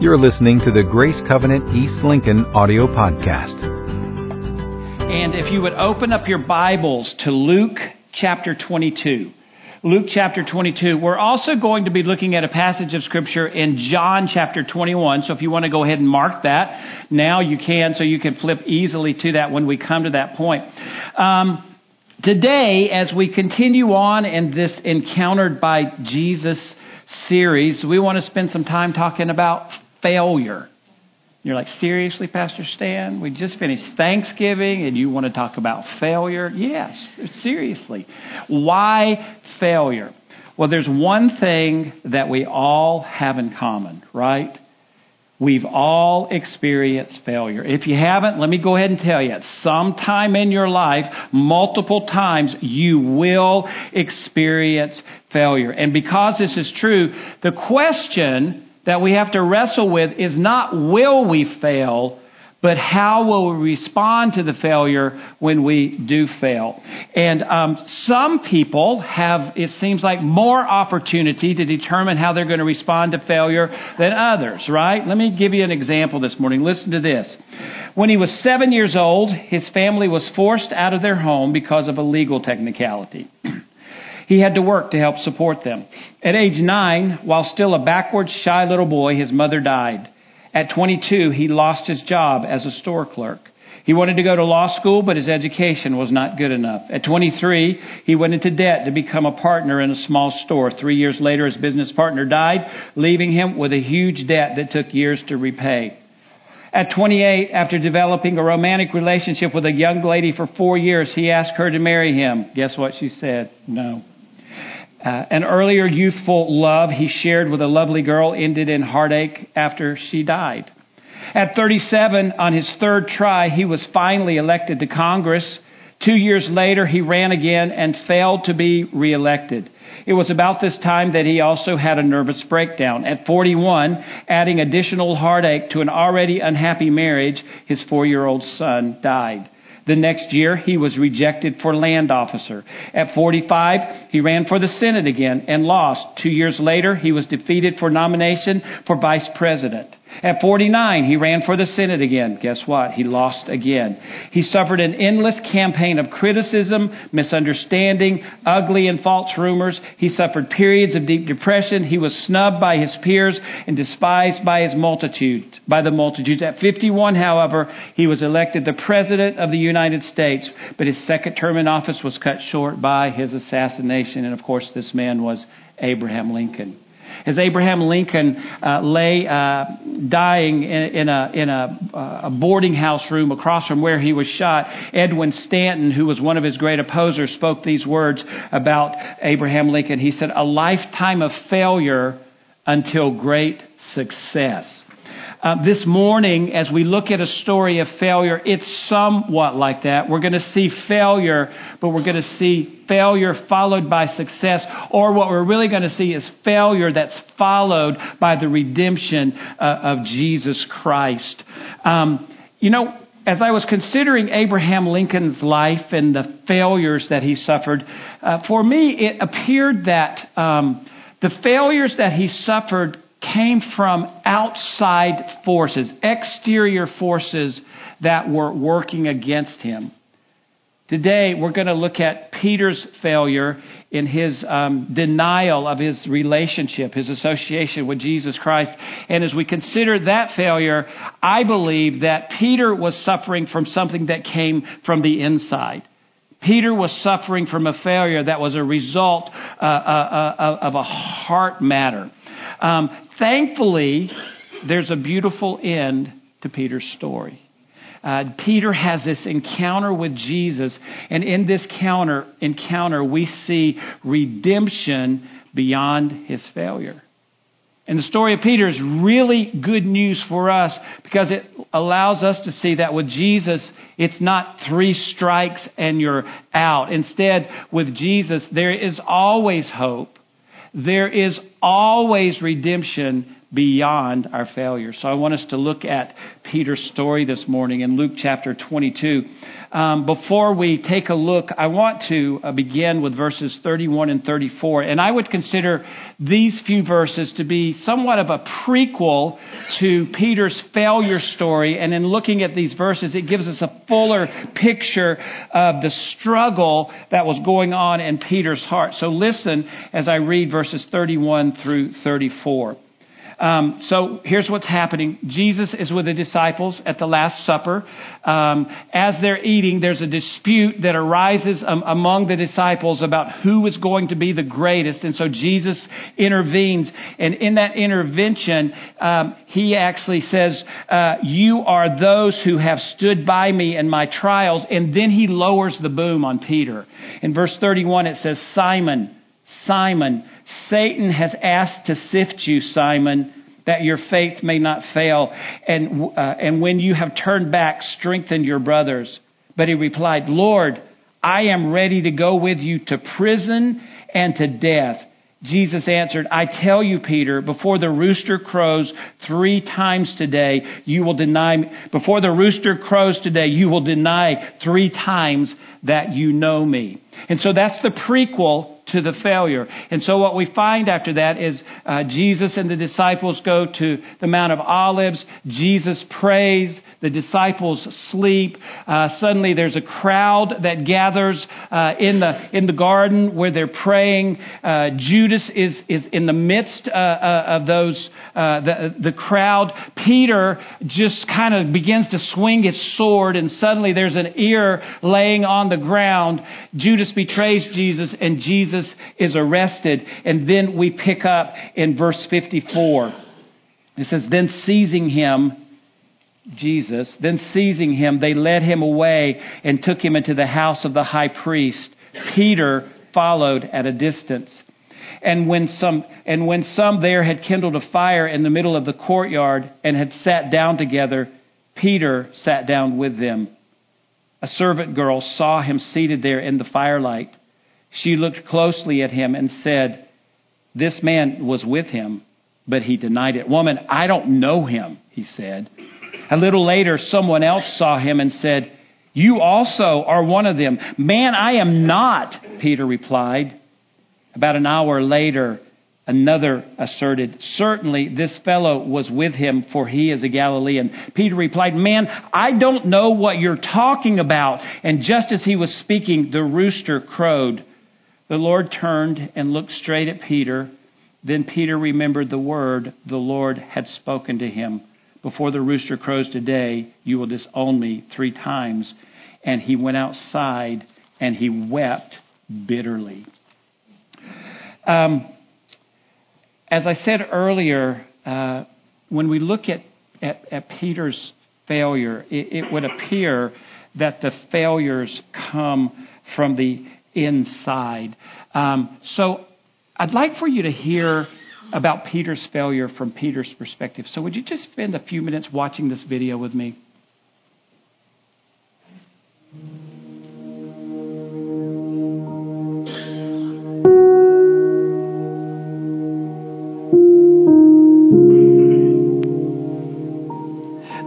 You're listening to the Grace Covenant East Lincoln audio podcast. And if you would open up your Bibles to Luke chapter 22. Luke chapter 22. We're also going to be looking at a passage of scripture in John chapter 21. So if you want to go ahead and mark that, now you can, so you can flip easily to that when we come to that point. Um, today, as we continue on in this Encountered by Jesus series, we want to spend some time talking about failure. You're like, seriously, Pastor Stan? We just finished Thanksgiving and you want to talk about failure? Yes, seriously. Why failure? Well, there's one thing that we all have in common, right? We've all experienced failure. If you haven't, let me go ahead and tell you, sometime in your life, multiple times, you will experience failure. And because this is true, the question that we have to wrestle with is not will we fail, but how will we respond to the failure when we do fail? And um, some people have, it seems like, more opportunity to determine how they're going to respond to failure than others, right? Let me give you an example this morning. Listen to this. When he was seven years old, his family was forced out of their home because of a legal technicality. He had to work to help support them. At age nine, while still a backward, shy little boy, his mother died. At 22, he lost his job as a store clerk. He wanted to go to law school, but his education was not good enough. At 23, he went into debt to become a partner in a small store. Three years later, his business partner died, leaving him with a huge debt that took years to repay. At 28, after developing a romantic relationship with a young lady for four years, he asked her to marry him. Guess what she said? No. Uh, an earlier youthful love he shared with a lovely girl ended in heartache after she died. At 37, on his third try, he was finally elected to Congress. Two years later, he ran again and failed to be reelected. It was about this time that he also had a nervous breakdown. At 41, adding additional heartache to an already unhappy marriage, his four year old son died. The next year, he was rejected for land officer. At 45, he ran for the Senate again and lost. Two years later, he was defeated for nomination for vice president. At 49, he ran for the Senate again. Guess what? He lost again. He suffered an endless campaign of criticism, misunderstanding, ugly and false rumors. He suffered periods of deep depression. He was snubbed by his peers and despised by his multitude, by the multitudes. At 51, however, he was elected the President of the United States, but his second term in office was cut short by his assassination. And of course, this man was Abraham Lincoln. As Abraham Lincoln uh, lay uh, dying in, in, a, in a, uh, a, boarding house room across from where he was shot, Edwin Stanton, who was one of his great opposers, spoke these words about Abraham Lincoln. He said, A lifetime of failure until great success. Uh, this morning, as we look at a story of failure, it's somewhat like that. We're going to see failure, but we're going to see failure followed by success. Or what we're really going to see is failure that's followed by the redemption uh, of Jesus Christ. Um, you know, as I was considering Abraham Lincoln's life and the failures that he suffered, uh, for me it appeared that um, the failures that he suffered came from outside forces, exterior forces that were working against him. Today, we're going to look at Peter's failure in his um, denial of his relationship, his association with Jesus Christ. And as we consider that failure, I believe that Peter was suffering from something that came from the inside. Peter was suffering from a failure that was a result uh, uh, uh, of a heart matter. Um, thankfully, there's a beautiful end to Peter's story. Uh, Peter has this encounter with Jesus, and in this counter, encounter, we see redemption beyond his failure. And the story of Peter is really good news for us because it allows us to see that with Jesus, it's not three strikes and you're out. Instead, with Jesus, there is always hope there is always redemption beyond our failure. So I want us to look at Peter's story this morning in Luke chapter 22. Um, before we take a look, I want to uh, begin with verses 31 and 34. And I would consider these few verses to be somewhat of a prequel to Peter's failure story. And in looking at these verses, it gives us a fuller picture of the struggle that was going on in Peter's heart. So listen as I read verses 31 through 34. Um, so here's what's happening. Jesus is with the disciples at the Last Supper. Um, as they're eating, there's a dispute that arises um, among the disciples about who is going to be the greatest. And so Jesus intervenes. And in that intervention, um, he actually says, uh, You are those who have stood by me in my trials. And then he lowers the boom on Peter. In verse 31, it says, Simon, Simon, Satan has asked to sift you, Simon, that your faith may not fail. And, uh, and when you have turned back, strengthen your brothers. But he replied, Lord, I am ready to go with you to prison and to death. Jesus answered, I tell you, Peter, before the rooster crows three times today, you will deny me. Before the rooster crows today, you will deny three times that you know me. And so that's the prequel to the failure. And so what we find after that is uh, Jesus and the disciples go to the Mount of Olives. Jesus prays. The disciples sleep. Uh, suddenly there's a crowd that gathers uh, in the in the garden where they're praying. Uh, Judas is is in the midst uh, uh, of those the the crowd. Peter just kind of begins to swing his sword, and suddenly there's an ear laying on the ground. Judas betrays Jesus, and Jesus is arrested. And then we pick up in verse 54. It says, Then seizing him, Jesus, then seizing him, they led him away and took him into the house of the high priest. Peter followed at a distance. And when some, and when some there had kindled a fire in the middle of the courtyard and had sat down together, Peter sat down with them. A servant girl saw him seated there in the firelight. She looked closely at him and said, This man was with him, but he denied it. Woman, I don't know him, he said. A little later, someone else saw him and said, You also are one of them. Man, I am not, Peter replied. About an hour later, Another asserted, Certainly this fellow was with him, for he is a Galilean. Peter replied, Man, I don't know what you're talking about. And just as he was speaking, the rooster crowed. The Lord turned and looked straight at Peter. Then Peter remembered the word the Lord had spoken to him. Before the rooster crows today, you will disown me three times. And he went outside and he wept bitterly. Um, as I said earlier, uh, when we look at, at, at Peter's failure, it, it, would appear that the failures come from the inside. Um, so I'd like for you to hear about Peter's failure from Peter's perspective. So would you just spend a few minutes watching this video with me?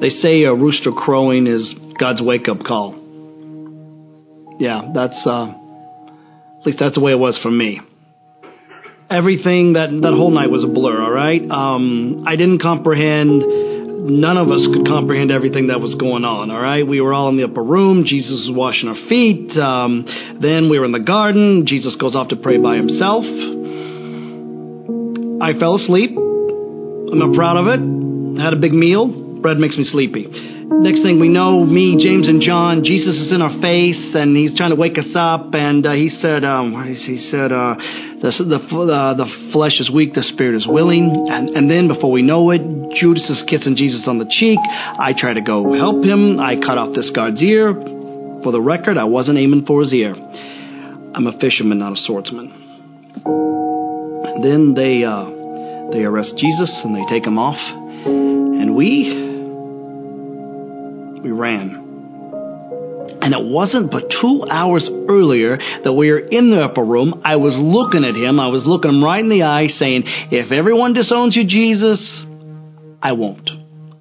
They say a rooster crowing is God's wake up call. Yeah, that's uh, at least that's the way it was for me. Everything that that whole night was a blur. All right, um, I didn't comprehend. None of us could comprehend everything that was going on. All right, we were all in the upper room. Jesus was washing our feet. Um, then we were in the garden. Jesus goes off to pray by himself. I fell asleep. I'm not proud of it. I had a big meal bread makes me sleepy. Next thing we know, me, James, and John, Jesus is in our face, and he's trying to wake us up. And uh, he said, um, what is he said? Uh, the the uh, the flesh is weak, the spirit is willing. And and then before we know it, Judas is kissing Jesus on the cheek. I try to go help him. I cut off this guard's ear. For the record, I wasn't aiming for his ear. I'm a fisherman, not a swordsman. And then they uh, they arrest Jesus and they take him off, and we we ran. And it wasn't but two hours earlier that we were in the upper room. I was looking at him. I was looking him right in the eye saying, if everyone disowns you, Jesus, I won't.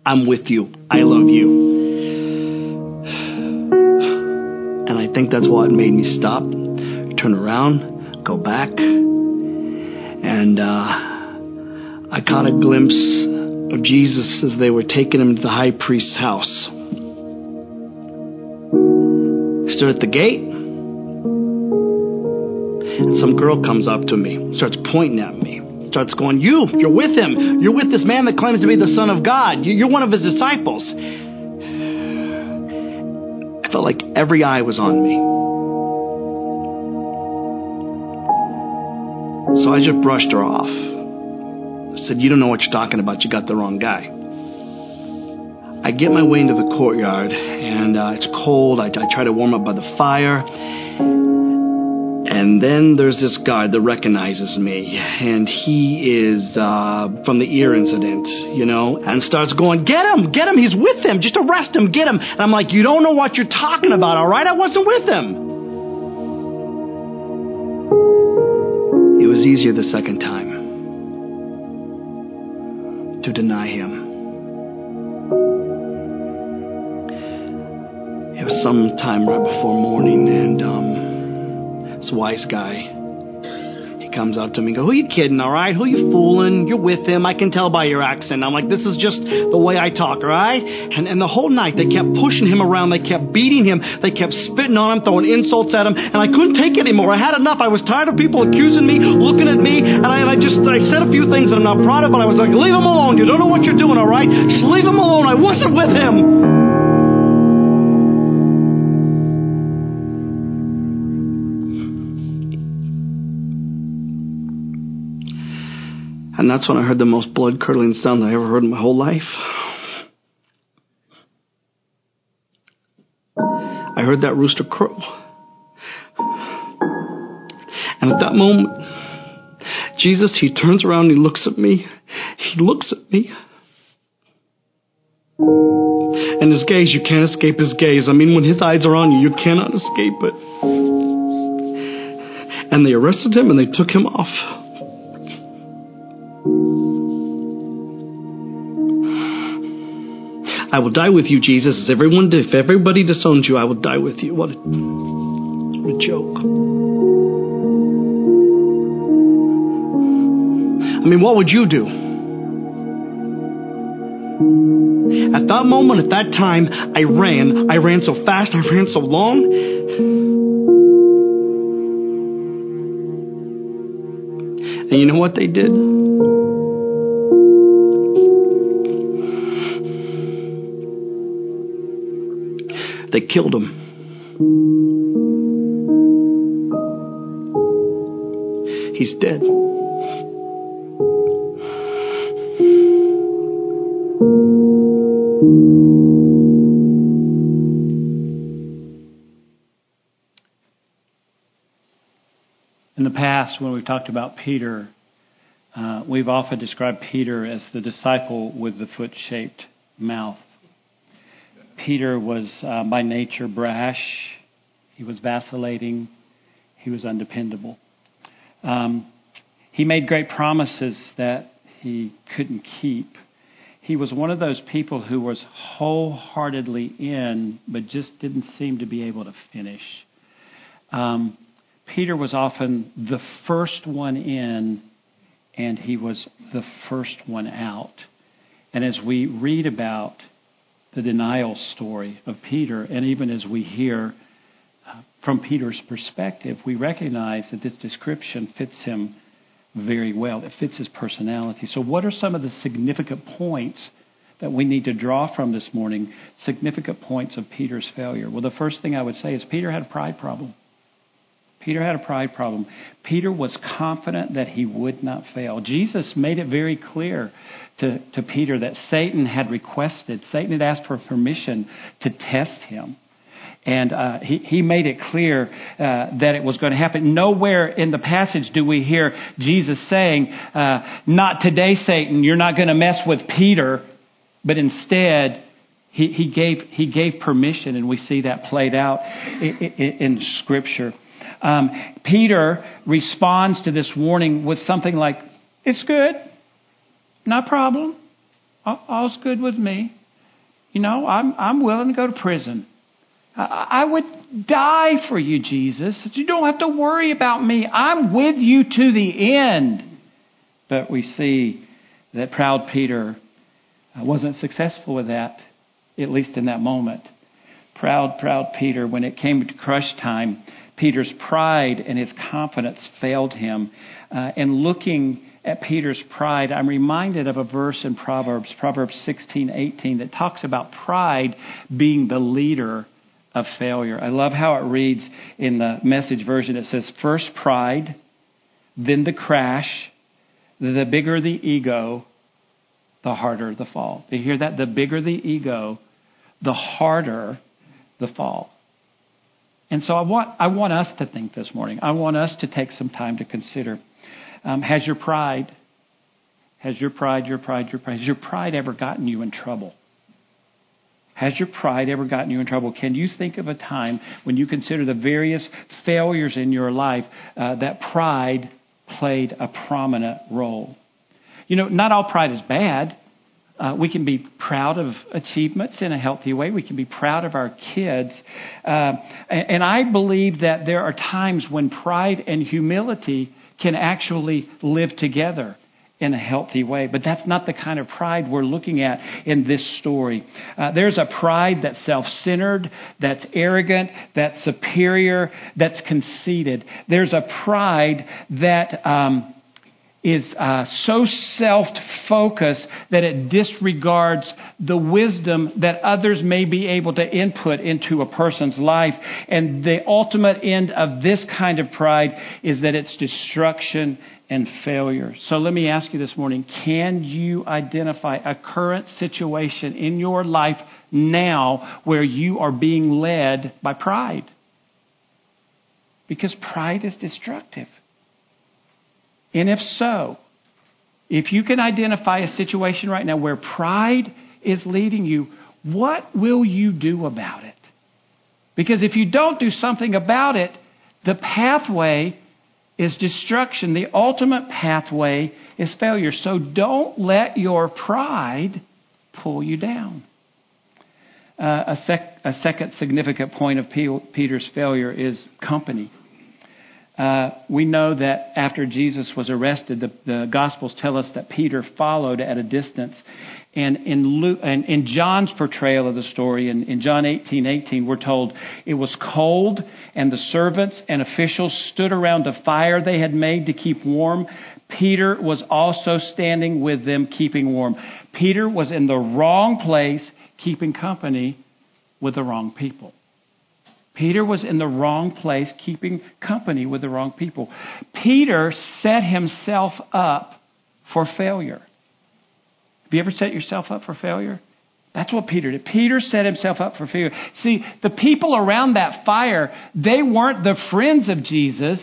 I'm with you. I love you. And I think that's what made me stop, turn around, go back, and uh, I caught a glimpse of Jesus as they were taking him to the high priest's house. Stood at the gate, and some girl comes up to me, starts pointing at me, starts going, You, you're with him. You're with this man that claims to be the Son of God. You're one of his disciples. I felt like every eye was on me. So I just brushed her off. I said, You don't know what you're talking about. You got the wrong guy. I get my way into the courtyard, and uh, it's cold. I, I try to warm up by the fire. And then there's this guard that recognizes me, and he is uh, from the ear incident, you know, and starts going, Get him, get him, he's with him, just arrest him, get him. And I'm like, You don't know what you're talking about, all right? I wasn't with him. It was easier the second time to deny him. It was sometime right before morning, and um, this wise guy, he comes up to me and goes, Who you kidding, all right? Who you fooling? You're with him. I can tell by your accent. I'm like, This is just the way I talk, all right? And, and the whole night they kept pushing him around. They kept beating him. They kept spitting on him, throwing insults at him. And I couldn't take it anymore. I had enough. I was tired of people accusing me, looking at me. And I, and I just, I said a few things that I'm not proud of, but I was like, Leave him alone. You don't know what you're doing, all right? Just leave him alone. I wasn't with him. And that's when I heard the most blood curdling sound I ever heard in my whole life. I heard that rooster crow. And at that moment, Jesus, he turns around he looks at me. He looks at me. And his gaze, you can't escape his gaze. I mean, when his eyes are on you, you cannot escape it. And they arrested him and they took him off. I will die with you, Jesus. As everyone, if everybody disowns you, I will die with you. What a, what a joke. I mean, what would you do? At that moment, at that time, I ran. I ran so fast, I ran so long. And you know what they did? They killed him. He's dead. In the past, when we've talked about Peter, uh, we've often described Peter as the disciple with the foot shaped mouth. Peter was uh, by nature brash, he was vacillating, he was undependable. Um, he made great promises that he couldn't keep. He was one of those people who was wholeheartedly in, but just didn't seem to be able to finish. Um, Peter was often the first one in, and he was the first one out. And as we read about the denial story of Peter, and even as we hear uh, from Peter's perspective, we recognize that this description fits him very well. It fits his personality. So, what are some of the significant points that we need to draw from this morning? Significant points of Peter's failure. Well, the first thing I would say is Peter had a pride problem. Peter had a pride problem. Peter was confident that he would not fail. Jesus made it very clear to, to Peter that Satan had requested, Satan had asked for permission to test him. And uh, he, he made it clear uh, that it was going to happen. Nowhere in the passage do we hear Jesus saying, uh, Not today, Satan, you're not going to mess with Peter. But instead, He, he, gave, he gave permission, and we see that played out in, in, in Scripture. Um, Peter responds to this warning with something like, It's good, no problem, all's good with me. You know, I'm, I'm willing to go to prison. I, I would die for you, Jesus. You don't have to worry about me. I'm with you to the end. But we see that proud Peter wasn't successful with that at least in that moment. Proud, proud Peter, when it came to crush time, Peter's pride and his confidence failed him. Uh, and looking at Peter's pride, I'm reminded of a verse in Proverbs, Proverbs 16, 18, that talks about pride being the leader of failure. I love how it reads in the message version. It says, first pride, then the crash, the bigger the ego, the harder the fall. You hear that? The bigger the ego, the harder the fall. And so I want, I want us to think this morning. I want us to take some time to consider um, has your pride, has your pride, your pride, your pride, has your pride ever gotten you in trouble? Has your pride ever gotten you in trouble? Can you think of a time when you consider the various failures in your life uh, that pride played a prominent role? You know, not all pride is bad. Uh, we can be proud of achievements in a healthy way. We can be proud of our kids. Uh, and, I believe that there are times when pride and humility can actually live together in a healthy way. But that's not the kind of pride we're looking at in this story. Uh, there's a pride that's self centered, that's arrogant, that's superior, that's conceited. There's a pride that. Um, is uh, so self focused that it disregards the wisdom that others may be able to input into a person's life. And the ultimate end of this kind of pride is that it's destruction and failure. So let me ask you this morning can you identify a current situation in your life now where you are being led by pride? Because pride is destructive. And if so, if you can identify a situation right now where pride is leading you, what will you do about it? Because if you don't do something about it, the pathway is destruction. The ultimate pathway is failure. So don't let your pride pull you down. Uh, a, sec- a, second significant point of Peter's failure is company. Uh, we know that after Jesus was arrested, the, the, Gospels tell us that Peter followed at a distance. And in, Luke, and in John's portrayal of the story, in, in John 18 18, we're told it was cold, and the servants and officials stood around a fire they had made to keep warm. Peter was also standing with them, keeping warm. Peter was in the wrong place, keeping company with the wrong people. Peter was in the wrong place, keeping company with the wrong people. Peter set himself up for failure. Have you ever set yourself up for failure? That's what Peter did. Peter set himself up for failure. See, the people around that fire, they weren't the friends of Jesus.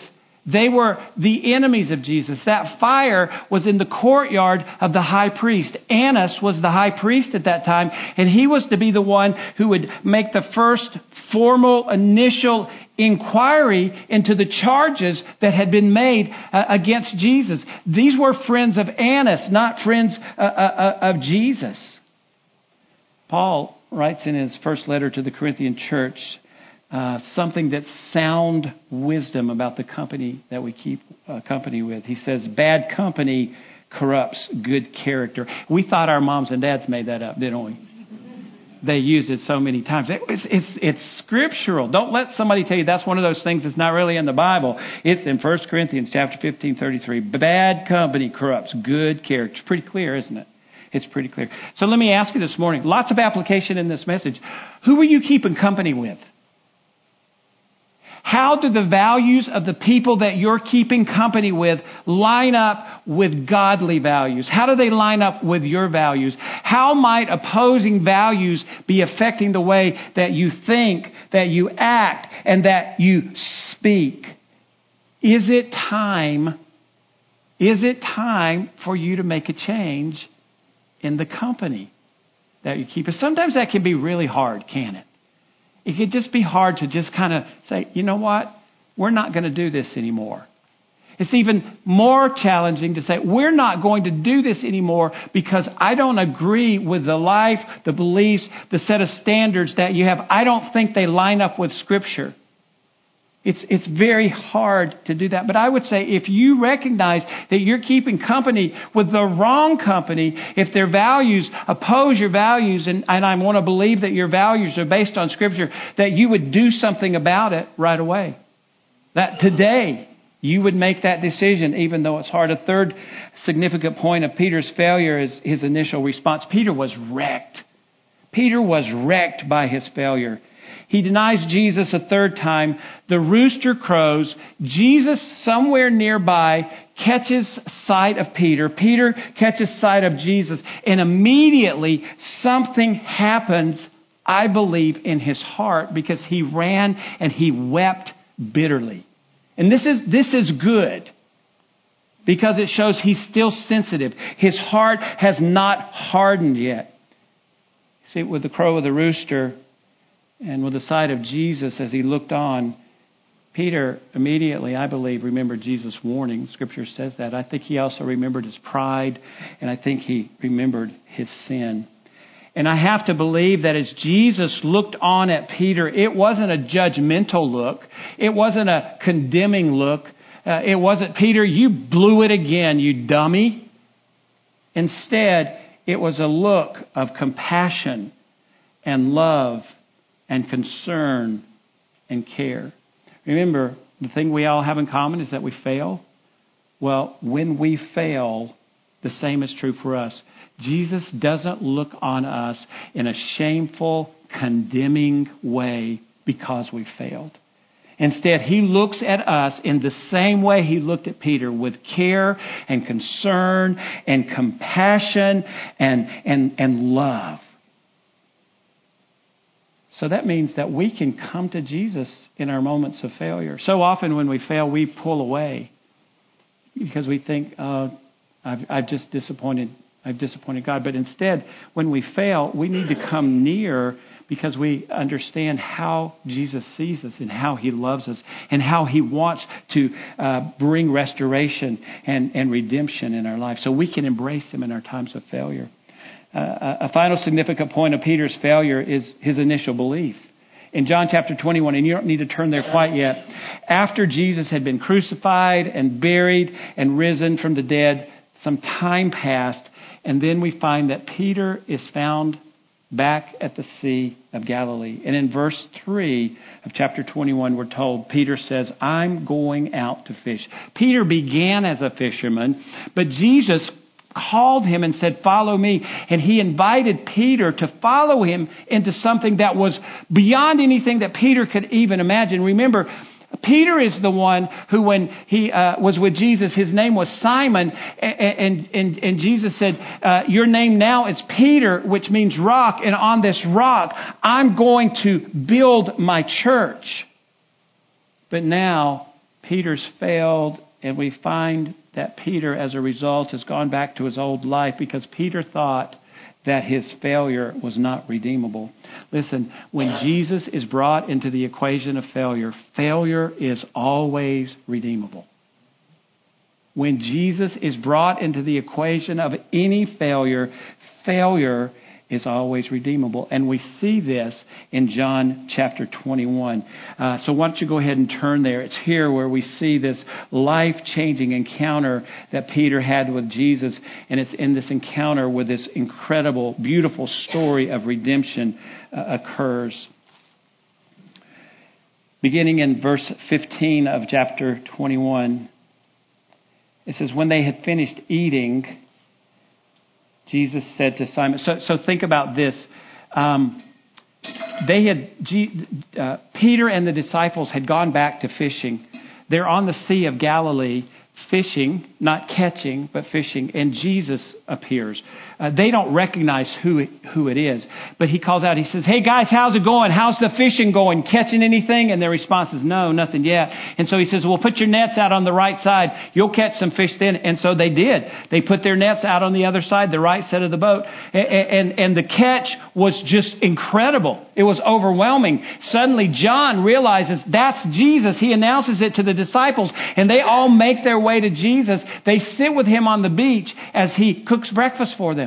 They were the enemies of Jesus. That fire was in the courtyard of the high priest. Annas was the high priest at that time, and he was to be the one who would make the first formal initial inquiry into the charges that had been made uh, against Jesus. These were friends of Annas, not friends uh, uh, uh of Jesus. Paul writes in his first letter to the Corinthian church uh, something that's sound wisdom about the company that we keep uh, company with. He says, Bad company corrupts good character. We thought our moms and dads made that up, didn't we? They used it so many times. It's, it's, it's scriptural. Don't let somebody tell you that's one of those things that's not really in the Bible. It's in 1 Corinthians chapter 15, 33. Bad company corrupts good character. Pretty clear, isn't it? It's pretty clear. So let me ask you this morning, lots of application in this message. Who are you keeping company with? How do the values of the people that you're keeping company with line up with godly values? How do they line up with your values? How might opposing values be affecting the way that you think, that you act, and that you speak? Is it time? Is it time for you to make a change in the company that you keep. Sometimes that can be really hard, can it? It could just be hard to just kind of say, you know what? We're not going to do this anymore. It's even more challenging to say, we're not going to do this anymore because I don't agree with the life, the beliefs, the set of standards that you have. I don't think they line up with Scripture. It's, it's very hard to do that. But I would say if you recognize that you're keeping company with the wrong company, if their values oppose your values, and, and I want to believe that your values are based on Scripture, that you would do something about it right away. That today you would make that decision, even though it's hard. A third significant point of Peter's failure is his initial response. Peter was wrecked. Peter was wrecked by his failure. He denies Jesus a third time. The rooster crows. Jesus, somewhere nearby, catches sight of Peter. Peter catches sight of Jesus. And immediately something happens, I believe, in his heart because he ran and he wept bitterly. And this is, this is good because it shows he's still sensitive. His heart has not hardened yet. See, with the crow of the rooster and with the sight of Jesus as he looked on, Peter immediately, I believe, remembered Jesus' warning. Scripture says that. I think he also remembered his pride, and I think he remembered his sin. And I have to believe that as Jesus looked on at Peter, it wasn't a judgmental look. It wasn't a condemning look. Uh, it wasn't, Peter, you blew it again, you dummy. Instead, it was a look of compassion and love and concern and care. Remember, the thing we all have in common is that we fail. Well, when we fail, the same is true for us. Jesus doesn't look on us in a shameful, condemning way because we failed. Instead, he looks at us in the same way he looked at Peter with care and concern and compassion and, and, and love. So that means that we can come to Jesus in our moments of failure. So often when we fail, we pull away because we think, oh, I've, I've just disappointed I've disappointed God. But instead, when we fail, we need to come near because we understand how Jesus sees us and how he loves us and how he wants to uh, bring restoration and, and redemption in our life so we can embrace him in our times of failure. Uh, a final significant point of Peter's failure is his initial belief. In John chapter 21, and you don't need to turn there quite yet, after Jesus had been crucified and buried and risen from the dead, some time passed, and then we find that Peter is found back at the Sea of Galilee. And in verse 3 of chapter 21, we're told Peter says, I'm going out to fish. Peter began as a fisherman, but Jesus called him and said, Follow me. And he invited Peter to follow him into something that was beyond anything that Peter could even imagine. Remember, Peter is the one who, when he uh, was with Jesus, his name was Simon, and, and, and Jesus said, uh, Your name now is Peter, which means rock, and on this rock I'm going to build my church. But now Peter's failed, and we find that Peter, as a result, has gone back to his old life because Peter thought that his failure was not redeemable. Listen, when Jesus is brought into the equation of failure, failure is always redeemable. When Jesus is brought into the equation of any failure, failure is always redeemable. And we see this in John chapter 21. Uh, so why don't you go ahead and turn there? It's here where we see this life changing encounter that Peter had with Jesus. And it's in this encounter where this incredible, beautiful story of redemption uh, occurs. Beginning in verse 15 of chapter 21, it says, When they had finished eating, Jesus said to Simon, so, so think about this. Um, they had, uh, Peter and the disciples had gone back to fishing. They're on the Sea of Galilee fishing, not catching, but fishing, and Jesus appears. Uh, they don't recognize who it, who it is. But he calls out, he says, Hey guys, how's it going? How's the fishing going? Catching anything? And their response is, No, nothing yet. And so he says, Well, put your nets out on the right side. You'll catch some fish then. And so they did. They put their nets out on the other side, the right side of the boat. And, and, and the catch was just incredible. It was overwhelming. Suddenly, John realizes that's Jesus. He announces it to the disciples, and they all make their way to Jesus. They sit with him on the beach as he cooks breakfast for them.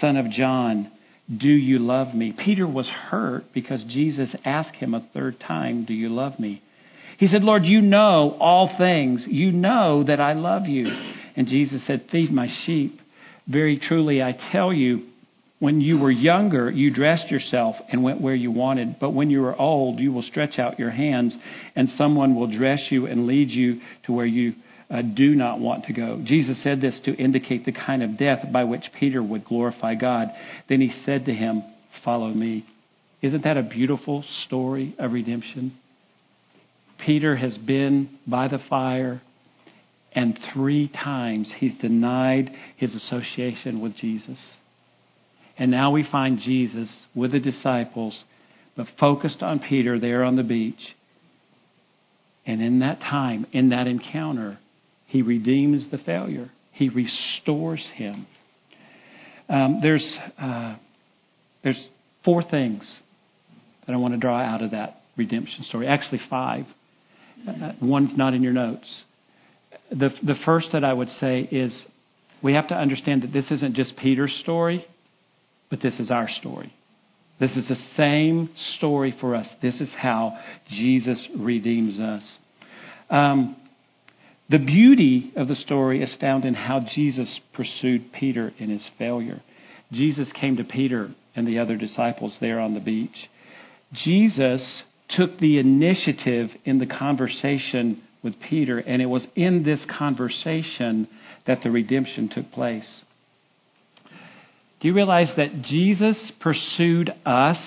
son of John, do you love me? Peter was hurt because Jesus asked him a third time, Do you love me? He said, Lord, you know all things. You know that I love you. And Jesus said, Feed my sheep. Very truly, I tell you, when you were younger, you dressed yourself and went where you wanted. But when you are old, you will stretch out your hands, and someone will dress you and lead you to where you uh, do not want to go. Jesus said this to indicate the kind of death by which Peter would glorify God. Then he said to him, Follow me. Isn't that a beautiful story of redemption? Peter has been by the fire, and three times he's denied his association with Jesus. And now we find Jesus with the disciples, but focused on Peter there on the beach. And in that time, in that encounter, he redeems the failure, he restores him. Um, there's, uh, there's four things that I want to draw out of that redemption story. Actually, five. Uh, one's not in your notes. The, the first that I would say is we have to understand that this isn't just Peter's story, but this is our story. This is the same story for us. This is how Jesus redeems us. Um, the beauty of the story is found in how Jesus pursued Peter in his failure. Jesus came to Peter and the other disciples there on the beach. Jesus took the initiative in the conversation with Peter, and it was in this conversation that the redemption took place. Do you realize that Jesus pursued us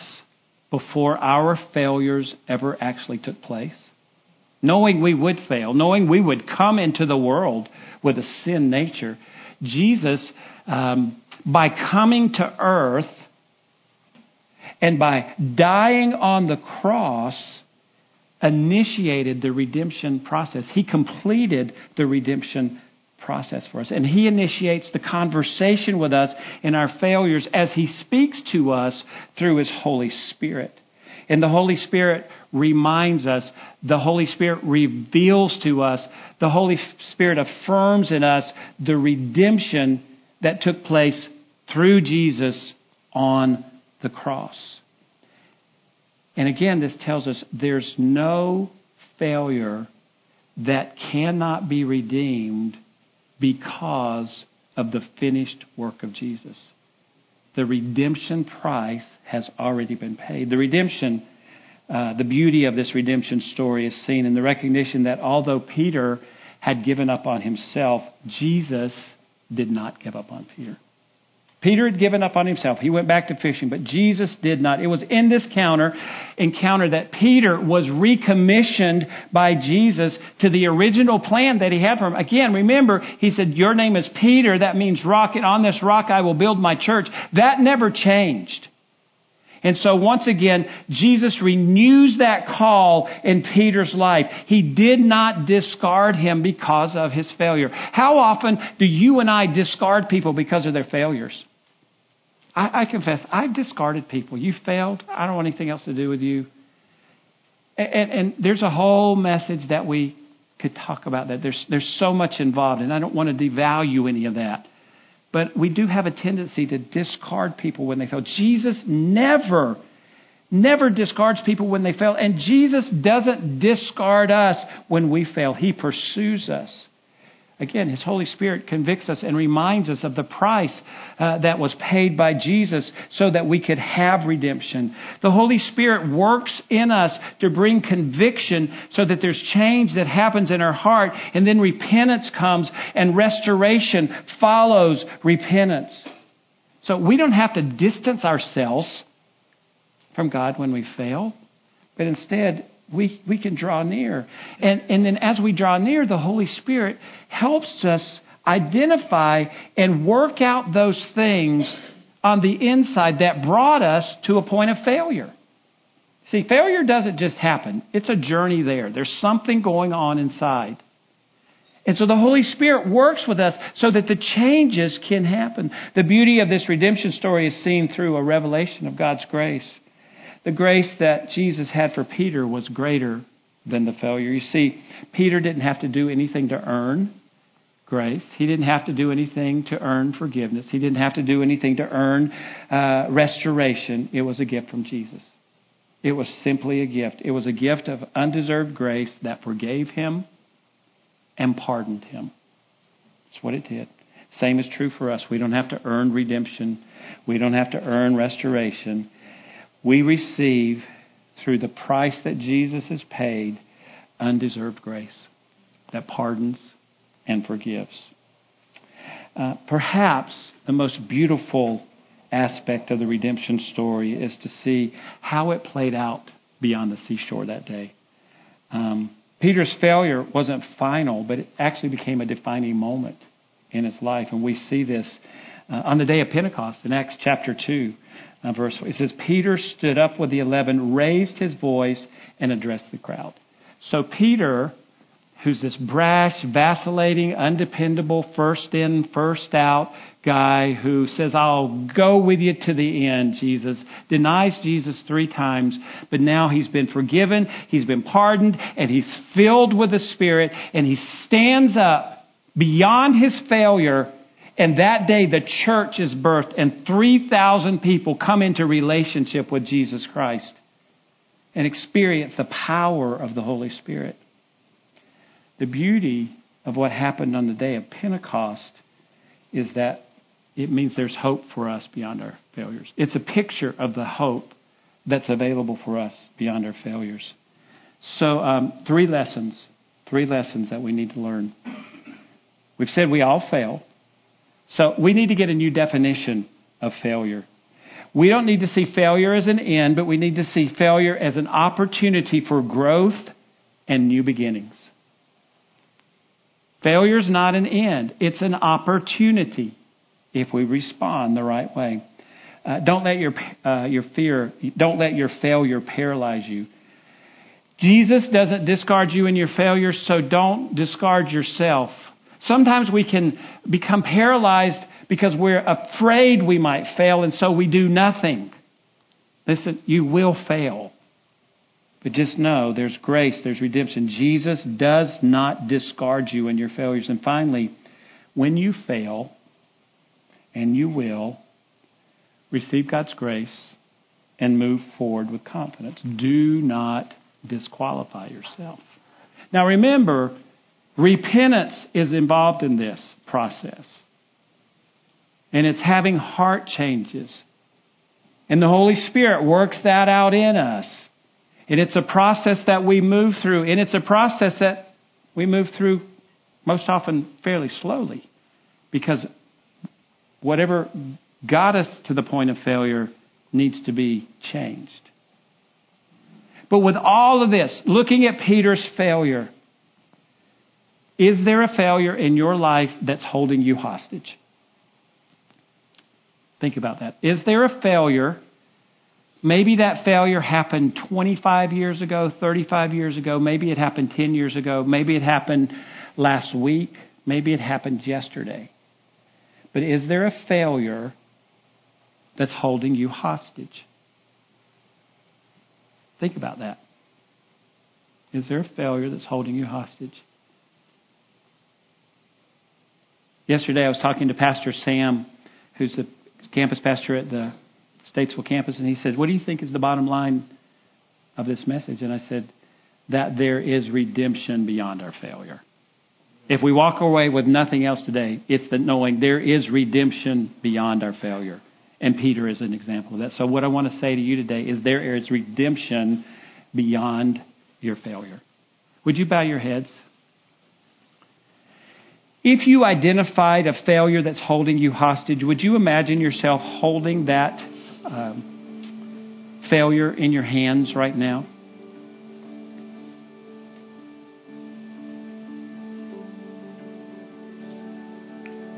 before our failures ever actually took place? Knowing we would fail, knowing we would come into the world with a sin nature, Jesus, um, by coming to earth and by dying on the cross, initiated the redemption process. He completed the redemption process for us. And He initiates the conversation with us in our failures as He speaks to us through His Holy Spirit. And the Holy Spirit reminds us, the Holy Spirit reveals to us, the Holy Spirit affirms in us the redemption that took place through Jesus on the cross. And again, this tells us there's no failure that cannot be redeemed because of the finished work of Jesus. The redemption price has already been paid. The redemption, uh, the beauty of this redemption story is seen in the recognition that although Peter had given up on himself, Jesus did not give up on Peter. Peter had given up on himself. He went back to fishing, but Jesus did not. It was in this counter, encounter that Peter was recommissioned by Jesus to the original plan that he had for him. Again, remember, he said, Your name is Peter. That means rock, and on this rock I will build my church. That never changed. And so once again, Jesus renews that call in Peter's life. He did not discard him because of his failure. How often do you and I discard people because of their failures? I, I confess, I've discarded people. You failed. I don't want anything else to do with you. And, and, and there's a whole message that we could talk about that. There's, there's so much involved, and I don't want to devalue any of that. But we do have a tendency to discard people when they fail. Jesus never, never discards people when they fail. And Jesus doesn't discard us when we fail, He pursues us. Again, His Holy Spirit convicts us and reminds us of the price uh, that was paid by Jesus so that we could have redemption. The Holy Spirit works in us to bring conviction so that there's change that happens in our heart, and then repentance comes and restoration follows repentance. So we don't have to distance ourselves from God when we fail, but instead we, we can draw near. And, and then as we draw near, the Holy Spirit helps us identify and work out those things on the inside that brought us to a point of failure. See, failure doesn't just happen, it's a journey there. There's something going on inside. And so the Holy Spirit works with us so that the changes can happen. The beauty of this redemption story is seen through a revelation of God's grace. The grace that Jesus had for Peter was greater than the failure. You see, Peter didn't have to do anything to earn grace. He didn't have to do anything to earn forgiveness. He didn't have to do anything to earn uh, restoration. It was a gift from Jesus. It was simply a gift. It was a gift of undeserved grace that forgave him and pardoned him. That's what it did. Same is true for us. We don't have to earn redemption. We don't have to earn restoration we receive through the price that Jesus has paid undeserved grace that pardons and forgives. Uh, perhaps the most beautiful aspect of the redemption story is to see how it played out beyond the seashore that day. Um, Peter's failure wasn't final, but it actually became a defining moment in his life. And we see this uh, on the day of Pentecost in Acts chapter 2 uh, verse It says, Peter stood up with the eleven, raised his voice, and addressed the crowd. So Peter, who's this brash, vacillating, undependable, first in, first out guy who says, I'll go with you to the end, Jesus, denies Jesus three times, but now he's been forgiven, he's been pardoned, and he's filled with the Spirit, and he stands up beyond his failure and that day, the church is birthed, and 3,000 people come into relationship with Jesus Christ and experience the power of the Holy Spirit. The beauty of what happened on the day of Pentecost is that it means there's hope for us beyond our failures. It's a picture of the hope that's available for us beyond our failures. So, um, three lessons, three lessons that we need to learn. We've said we all fail. So we need to get a new definition of failure. We don't need to see failure as an end, but we need to see failure as an opportunity for growth and new beginnings. Failure is not an end, it's an opportunity if we respond the right way. Uh, don't let your, uh, your fear, don't let your failure paralyze you. Jesus doesn't discard you in your failures, so don't discard yourself. Sometimes we can become paralyzed because we're afraid we might fail, and so we do nothing. Listen, you will fail. But just know there's grace, there's redemption. Jesus does not discard you in your failures. And finally, when you fail, and you will, receive God's grace and move forward with confidence. Do not disqualify yourself. Now remember, Repentance is involved in this process. And it's having heart changes. And the Holy Spirit works that out in us. And it's a process that we move through. And it's a process that we move through most often fairly slowly. Because whatever got us to the point of failure needs to be changed. But with all of this, looking at Peter's failure, is there a failure in your life that's holding you hostage? Think about that. Is there a failure? Maybe that failure happened 25 years ago, 35 years ago. Maybe it happened 10 years ago. Maybe it happened last week. Maybe it happened yesterday. But is there a failure that's holding you hostage? Think about that. Is there a failure that's holding you hostage? Yesterday, I was talking to Pastor Sam, who's the campus pastor at the Statesville campus, and he said, What do you think is the bottom line of this message? And I said, That there is redemption beyond our failure. If we walk away with nothing else today, it's the knowing there is redemption beyond our failure. And Peter is an example of that. So, what I want to say to you today is there is redemption beyond your failure. Would you bow your heads? If you identified a failure that's holding you hostage, would you imagine yourself holding that um, failure in your hands right now?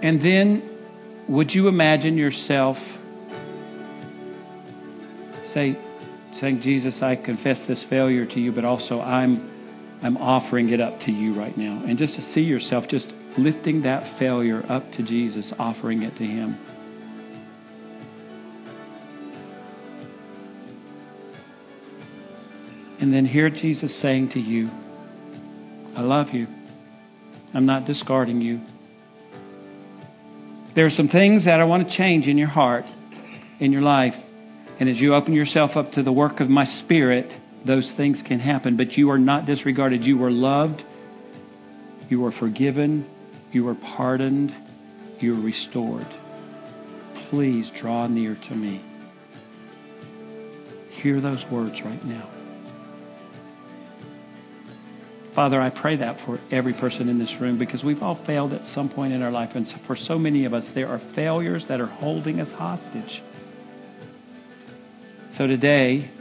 And then, would you imagine yourself say, saying, Jesus, I confess this failure to you, but also I'm, I'm offering it up to you right now. And just to see yourself just lifting that failure up to Jesus, offering it to Him. And then hear Jesus saying to you, I love you. I'm not discarding you. There are some things that I want to change in your heart, in your life. And as you open yourself up to the work of my Spirit, those things can happen. But you are not disregarded. You are loved. You are forgiven. You are pardoned. You are restored. Please draw near to me. Hear those words right now. Father, I pray that for every person in this room because we've all failed at some point in our life. And for so many of us, there are failures that are holding us hostage. So today,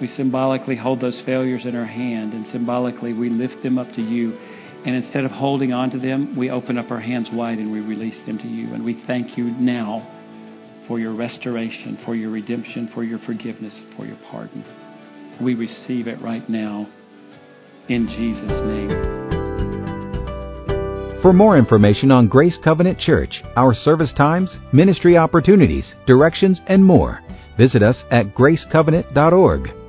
we symbolically hold those failures in our hand and symbolically we lift them up to you. And instead of holding on to them, we open up our hands wide and we release them to you. And we thank you now for your restoration, for your redemption, for your forgiveness, for your pardon. We receive it right now in Jesus' name. For more information on Grace Covenant Church, our service times, ministry opportunities, directions, and more, visit us at gracecovenant.org.